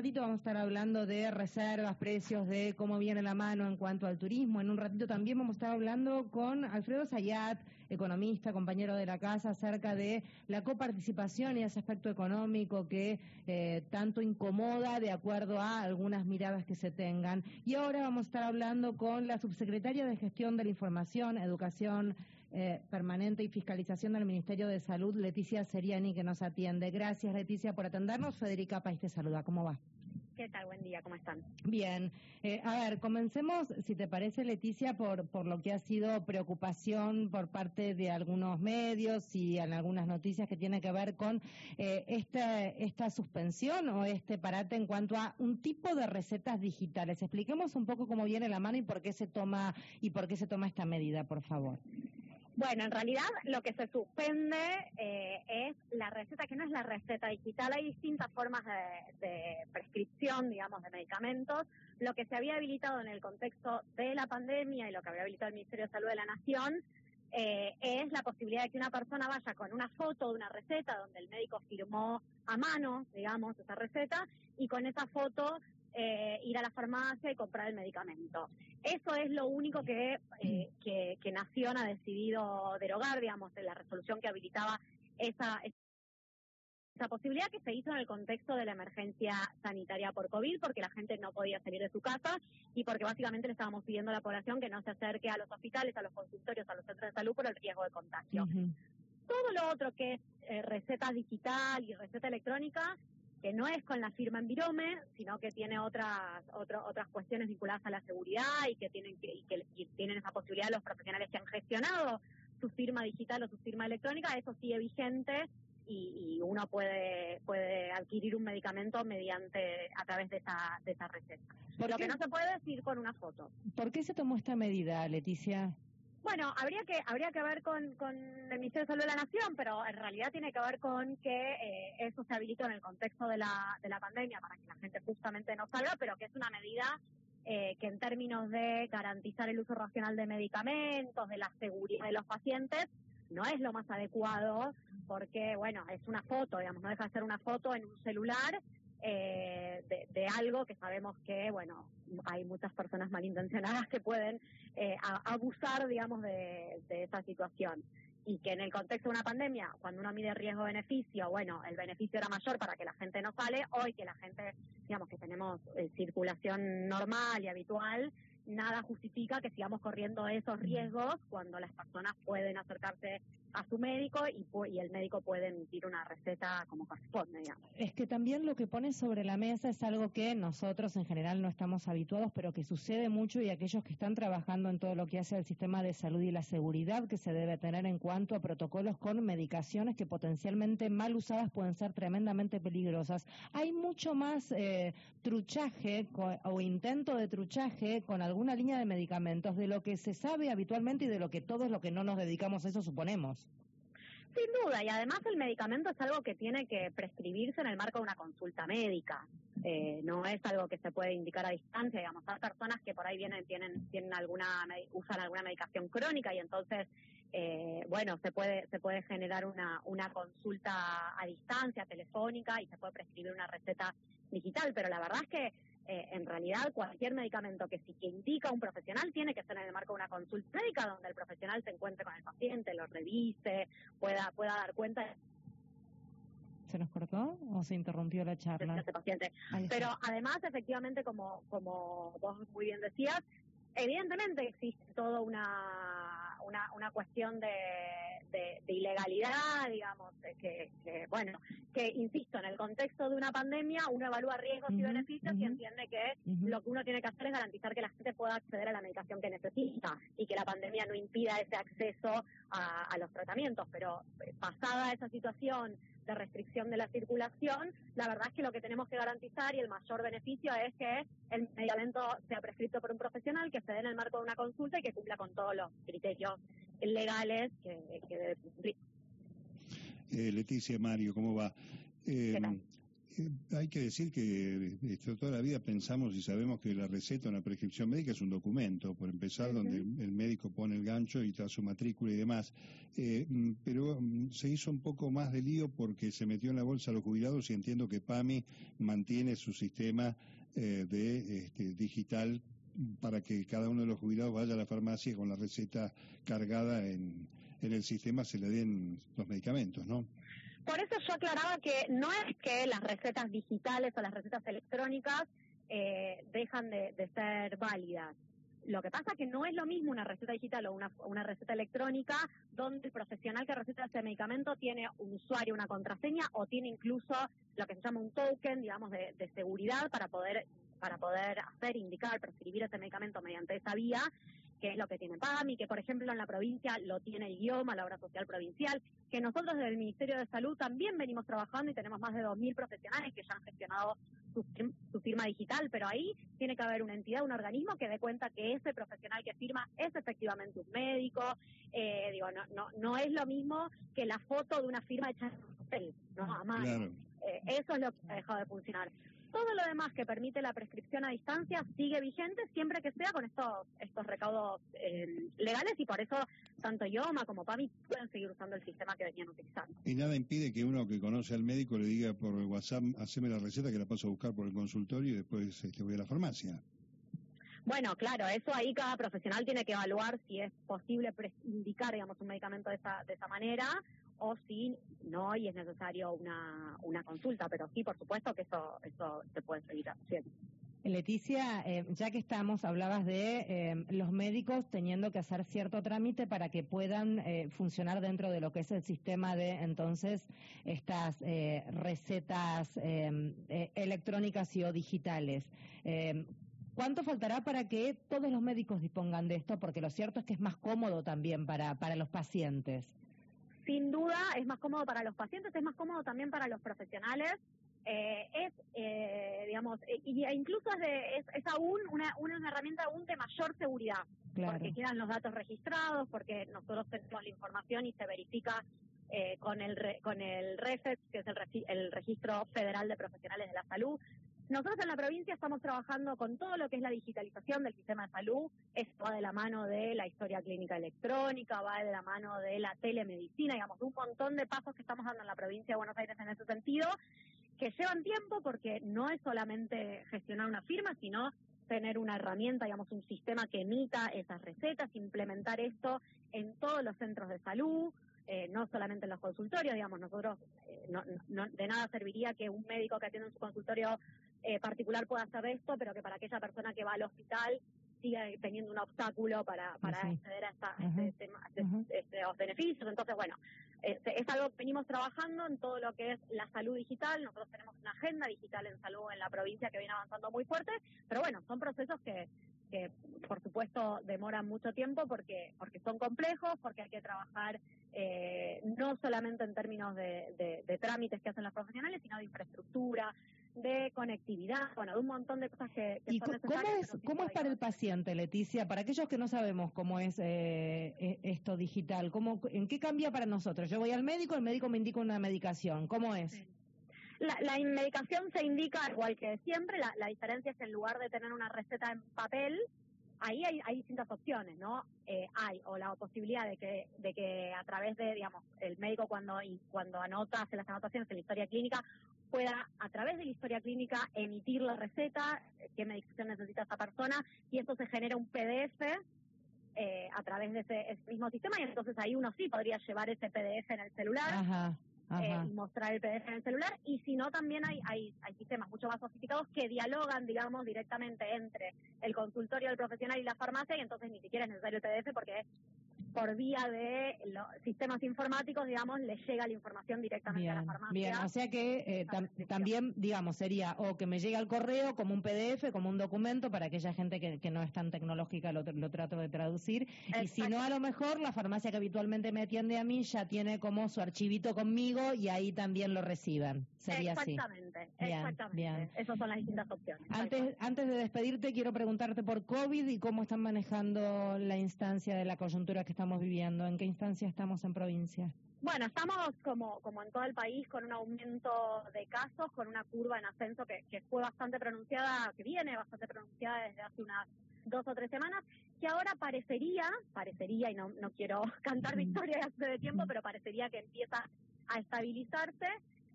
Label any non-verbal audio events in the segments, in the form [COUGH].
ratito vamos a estar hablando de reservas, precios, de cómo viene la mano en cuanto al turismo. En un ratito también vamos a estar hablando con Alfredo Sayat, economista, compañero de la casa, acerca de la coparticipación y ese aspecto económico que eh, tanto incomoda de acuerdo a algunas miradas que se tengan. Y ahora vamos a estar hablando con la subsecretaria de Gestión de la Información, Educación eh, Permanente y Fiscalización del Ministerio de Salud, Leticia Seriani, que nos atiende. Gracias, Leticia, por atendernos. Federica País te saluda. ¿Cómo va? ¿Qué tal? Buen día, ¿cómo están? Bien. Eh, a ver, comencemos, si te parece, Leticia, por, por lo que ha sido preocupación por parte de algunos medios y en algunas noticias que tiene que ver con eh, esta, esta suspensión o este parate en cuanto a un tipo de recetas digitales. Expliquemos un poco cómo viene la mano y por qué se toma y por qué se toma esta medida, por favor. Bueno, en realidad lo que se suspende eh, es la receta, que no es la receta digital. Hay distintas formas de, prescripción, digamos, de medicamentos. Lo que se había habilitado en el contexto de la pandemia y lo que había habilitado el Ministerio de Salud de la Nación eh, es la posibilidad de que una persona vaya con una foto de una receta donde el médico firmó a mano, digamos, esa receta, y con esa foto eh, ir a la farmacia y comprar el medicamento. Eso es lo único que, eh, que, que, Nación ha decidido derogar, digamos, en la resolución que habilitaba esa, esa posibilidad que se hizo en el contexto de la emergencia sanitaria por COVID, porque la gente no podía salir de su casa y porque básicamente le estábamos pidiendo a la población que no se acerque a los hospitales, a los consultorios, a los centros de salud por el riesgo de contagio. Todo lo otro que es eh, receta digital y receta electrónica que no es con la firma en Virome, sino que tiene otras otras cuestiones vinculadas a la seguridad y que tienen que, y que tienen esa posibilidad los profesionales que han gestionado su firma digital o su firma electrónica, eso sigue vigente y, y, uno puede puede adquirir un medicamento mediante a través de esa de esa receta. Lo que no se puede decir con una foto. ¿Por qué se tomó esta medida, Leticia? Bueno, habría que habría que ver con, con el Ministerio de Salud de la Nación, pero en realidad tiene que ver con que eh, eso se habilitó en el contexto de la, de la pandemia para que la gente justamente no salga, pero que es una medida eh, que en términos de garantizar el uso racional de medicamentos, de la seguridad de los pacientes, no es lo más adecuado porque, bueno, es una foto, digamos, no deja de ser una foto en un celular eh, de, algo que sabemos que, bueno, hay muchas personas malintencionadas que pueden eh, abusar, digamos, de, de esa situación. Y que en el contexto de una pandemia, cuando uno mide riesgo-beneficio, bueno, el beneficio era mayor para que la gente no sale, hoy que la gente, digamos, que tenemos eh, circulación normal y habitual, nada justifica que sigamos corriendo esos riesgos cuando las personas pueden acercarse a su médico y, y el médico puede emitir una receta como corresponde. Es que también lo que pone sobre la mesa es algo que nosotros en general no estamos habituados, pero que sucede mucho y aquellos que están trabajando en todo lo que hace el sistema de salud y la seguridad que se debe tener en cuanto a protocolos con medicaciones que potencialmente mal usadas pueden ser tremendamente peligrosas. Hay mucho más eh, truchaje o intento de truchaje con alguna línea de medicamentos de lo que se sabe habitualmente y de lo que todos los que no nos dedicamos a eso suponemos. Sin duda, y además el medicamento es algo que tiene que prescribirse en el marco de una consulta médica. Eh, no es algo que se puede indicar a distancia, digamos, hay personas que por ahí vienen, tienen, tienen alguna, usan alguna medicación crónica y entonces, eh, bueno, se puede, se puede generar una, una consulta a distancia, telefónica y se puede prescribir una receta digital, pero la verdad es que eh, en realidad cualquier medicamento que sí que indica un profesional tiene que ser en el marco de una consulta médica donde el profesional se encuentre con el paciente, lo revise, pueda, pueda dar cuenta ¿Se nos cortó o se interrumpió la charla? Paciente. Pero además, efectivamente, como, como vos muy bien decías, Evidentemente existe toda una, una, una cuestión de, de, ilegalidad, digamos, que, que, bueno, que insisto, en el contexto de una pandemia uno evalúa riesgos y beneficios y entiende que lo que uno tiene que hacer es garantizar que la gente pueda acceder a la medicación que necesita y que la pandemia no impida ese acceso a, a los tratamientos. Pero eh, pasada esa situación de restricción de la circulación, la verdad es que lo que tenemos que garantizar y el mayor beneficio es que el medicamento sea prescrito por un profesional, que se dé en el marco de una consulta y que cumpla con todos los criterios legales que, debe cumplir. Eh, Leticia Mario, ¿cómo va? Eh, hay que decir que toda la vida pensamos y sabemos que la receta, una prescripción médica es un documento, por empezar, donde el médico pone el gancho y da su matrícula y demás. Eh, mm, pero mm, se hizo un poco más de lío porque se metió en la bolsa a los jubilados y entiendo que PAMI mantiene su sistema eh, de este, digital para que cada uno de los jubilados vaya a la farmacia con la receta cargada en, en el sistema, se le den los medicamentos, ¿no? Por eso yo aclaraba que no es que las recetas digitales o las recetas electrónicas eh, dejan de, ser válidas. Lo que pasa es que no es lo mismo una receta digital o una, una receta electrónica donde el profesional que receta ese medicamento tiene un usuario, una contraseña o tiene incluso lo que se llama un token, digamos, de, de seguridad para poder para poder hacer, indicar, prescribir ese medicamento mediante esa vía que es lo que tiene PAMI, que por ejemplo en la provincia lo tiene el idioma, la obra social provincial, que nosotros desde el Ministerio de Salud también venimos trabajando y tenemos más de 2.000 profesionales que ya han gestionado su, firma digital, pero ahí tiene que haber una entidad, un organismo que dé cuenta que ese profesional que firma es efectivamente un médico, eh, digo, no, no, no es lo mismo que la foto de una firma hecha en papel, ¿no? A mano. Eh, eso es lo que ha dejado de funcionar. Todo lo demás que permite la prescripción a distancia sigue vigente siempre que sea con estos estos recaudos eh, legales y por eso tanto Yoma como PAMI pueden seguir usando el sistema que venían utilizando. Y nada impide que uno que conoce al médico le diga por WhatsApp, haceme la receta que la paso a buscar por el consultorio y después este, voy a la farmacia. Bueno, claro, eso ahí cada profesional tiene que evaluar si es posible indicar, digamos, un medicamento de esa, de esa manera o si no y es necesario una, una consulta, pero sí, por supuesto que eso, eso se puede seguir haciendo. Leticia, eh, ya que estamos, hablabas de eh, los médicos teniendo que hacer cierto trámite para que puedan eh, funcionar dentro de lo que es el sistema de entonces estas recetas electrónicas y o digitales. ¿Cuánto faltará para que todos los médicos dispongan de esto? Porque lo cierto es que es más cómodo también para, para los pacientes sin duda es más cómodo para los pacientes, es más cómodo también para los profesionales. Eh, es, eh, digamos, e, y e incluso es, de, es, aún una, una herramienta aún de mayor seguridad, porque quedan los datos registrados, porque nosotros tenemos la información y se verifica eh, con el con el REFEX, que es el, el Registro Federal de Profesionales de la Salud, nosotros en la provincia estamos trabajando con todo lo que es la digitalización del sistema de salud. Esto va de la mano de la historia clínica electrónica, va de la mano de la telemedicina, digamos, de un montón de pasos que estamos dando en la provincia de Buenos Aires en ese sentido, que llevan tiempo porque no es solamente gestionar una firma, sino tener una herramienta, digamos, un sistema que emita esas recetas, implementar esto en todos los centros de salud, eh, no solamente en los consultorios, digamos, nosotros eh, no, de nada serviría que un médico que atiende en su consultorio eh, particular pueda hacer esto, pero que para aquella persona que va al hospital siga teniendo un obstáculo para, para acceder a, esta, este, estos beneficios. Entonces, bueno, es algo que venimos trabajando en todo lo que es la salud digital. Nosotros tenemos una agenda digital en salud en la provincia que viene avanzando muy fuerte, pero bueno, son procesos que, que por supuesto demoran mucho tiempo porque porque son complejos, porque hay que trabajar eh, no solamente en términos de, de, trámites que hacen los profesionales, sino de infraestructura, de conectividad, bueno, de un montón de cosas que, ¿Y ¿Cómo es, cómo es para el paciente, Leticia? Para aquellos que no sabemos cómo es eh, e, esto digital, ¿cómo, ¿en qué cambia para nosotros? Yo voy al médico, el médico me indica una medicación, ¿cómo es? La, la medicación se indica igual que siempre, la, la diferencia es que en lugar de tener una receta en papel, ahí hay, hay, distintas opciones, ¿no? Eh, hay o la posibilidad de que, de que a través de, digamos, el médico cuando, y cuando anota, hace las anotaciones en la historia clínica, pueda a través de la historia clínica emitir la receta, qué medicación necesita esa persona, y eso se genera un PDF eh, a través de ese, mismo sistema, y entonces ahí uno sí podría llevar ese PDF en el celular. Ajá eh, mostrar el PDF en el celular y si no también hay, hay, hay sistemas mucho más sofisticados que dialogan, digamos, directamente entre el consultorio del profesional y la farmacia y entonces ni siquiera es necesario el PDF porque por vía de los sistemas informáticos, digamos, le llega la información directamente a la farmacia. Bien, o sea que eh, también, digamos, sería o que me llegue al correo como un PDF, como un documento, para aquella gente que, que no es tan tecnológica, lo, lo trato de traducir. Y si no, a lo mejor la farmacia que habitualmente me atiende a mí ya tiene como su archivito conmigo y ahí también lo reciben. Sería exactamente, así. Exactamente, bien. Esas son las distintas opciones. Antes, antes de despedirte, quiero preguntarte por COVID y cómo están manejando la instancia de la coyuntura que estamos viviendo. ¿En qué instancia estamos en provincia? Bueno, estamos como, como en todo el país con un aumento de casos, con una curva en ascenso que, que fue bastante pronunciada, que viene bastante pronunciada desde hace unas dos o tres semanas, que ahora parecería, parecería, y no, no quiero [LAUGHS] cantar victoria hace de tiempo, pero parecería que empieza a estabilizarse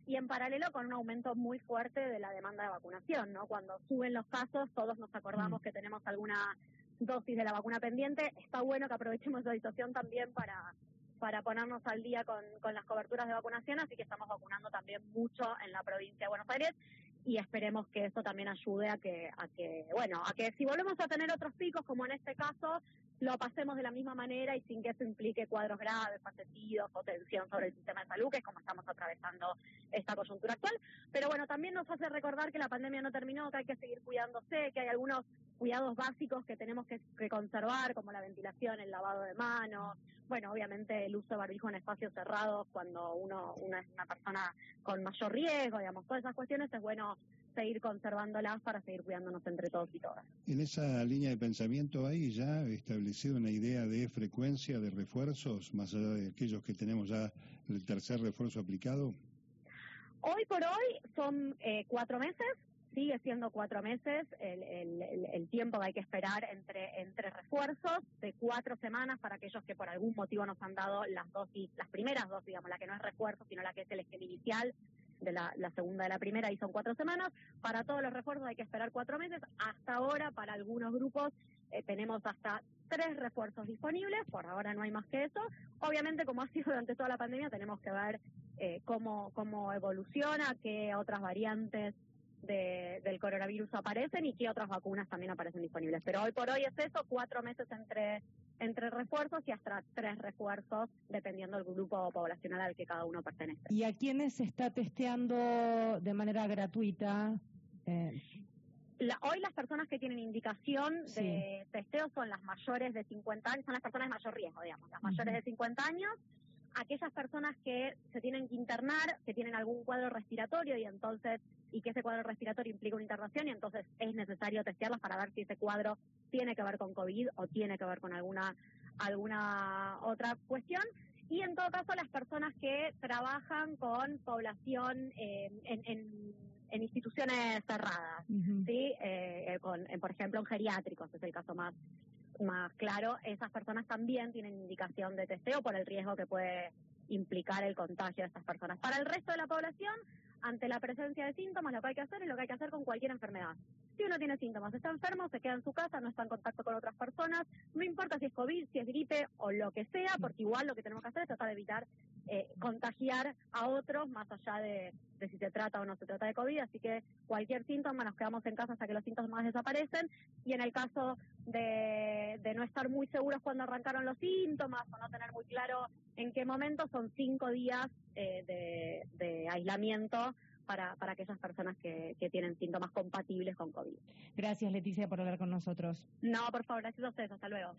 y en paralelo con un aumento muy fuerte de la demanda de vacunación, ¿no? Cuando suben los casos, todos nos acordamos que tenemos alguna dosis de la vacuna pendiente. Está bueno que aprovechemos la situación también para para ponernos al día con, con las coberturas de vacunación, así que estamos vacunando también mucho en la provincia de Buenos Aires y esperemos que eso también ayude a que, a que, bueno, a que si volvemos a tener otros picos, como en este caso, lo pasemos de la misma manera y sin que eso implique cuadros graves, fallecidos o tensión sobre el sistema de salud, que es como estamos atravesando esta coyuntura actual. Pero bueno, también nos hace recordar que la pandemia no terminó, que hay que seguir cuidándose, que hay algunos cuidados básicos que tenemos que, que conservar, como la ventilación, el lavado de manos, bueno, obviamente el uso de barbijo en espacios cerrados cuando uno, una es una persona con mayor riesgo, digamos, todas esas cuestiones es bueno seguir conservándolas para seguir cuidándonos entre todos y todas. En esa línea de pensamiento hay ya establecido una idea de frecuencia de refuerzos, más allá de aquellos que tenemos ya el tercer refuerzo aplicado. Hoy por hoy son eh, cuatro meses, sigue siendo cuatro meses el, el, el, tiempo que hay que esperar entre, entre refuerzos, de cuatro semanas para aquellos que por algún motivo nos han dado las dosis, las primeras dosis, digamos, la que no es refuerzo, sino la que es el esquema inicial de la, segunda de la primera, y son cuatro semanas. Para todos los refuerzos hay que esperar cuatro meses. Hasta ahora, para algunos grupos, eh, tenemos hasta tres refuerzos disponibles, por ahora no hay más que eso. Obviamente, como ha [LAUGHS] sido durante toda la pandemia, tenemos que ver eh, cómo, cómo evoluciona, qué otras variantes de, del coronavirus aparecen y qué otras vacunas también aparecen disponibles. Pero hoy por hoy es eso, cuatro meses entre, entre refuerzos y hasta tres refuerzos, dependiendo del grupo poblacional al que cada uno pertenece. ¿Y a quiénes se está testeando de manera gratuita? Eh... La, hoy las personas que tienen indicación de sí. testeo son las mayores de 50 años, son las personas de mayor riesgo, digamos, las mayores de 50 años, aquellas personas que se tienen que internar, que tienen algún cuadro respiratorio y entonces y que ese cuadro respiratorio implica una internación y entonces es necesario testearlas para ver si ese cuadro tiene que ver con COVID o tiene que ver con alguna alguna otra cuestión. Y en todo caso, las personas que trabajan con población eh, en, en, en, instituciones cerradas, uh -huh. ¿sí? Eh, con, por ejemplo, en geriátricos, es el caso más, más claro. Esas personas también tienen indicación de testeo por el riesgo que puede implicar el contagio de estas personas. Para el resto de la población, ante la presencia de síntomas, lo que hay que hacer es lo que hay que hacer con cualquier enfermedad. Si uno tiene síntomas, está enfermo, se queda en su casa, no está en contacto con otras personas, no importa si es COVID, si es gripe o lo que sea, porque igual lo que tenemos que hacer es tratar de evitar eh, contagiar a otros más allá de, de, si se trata o no se trata de COVID. Así que cualquier síntoma nos quedamos en casa hasta que los síntomas desaparecen y en el caso de, de no estar muy seguros cuando arrancaron los síntomas o no tener muy claro en qué momento, son cinco días eh, de, de aislamiento para, para aquellas personas que, que, tienen síntomas compatibles con COVID. Gracias, Leticia, por hablar con nosotros. No, por favor, gracias a ustedes. Hasta luego.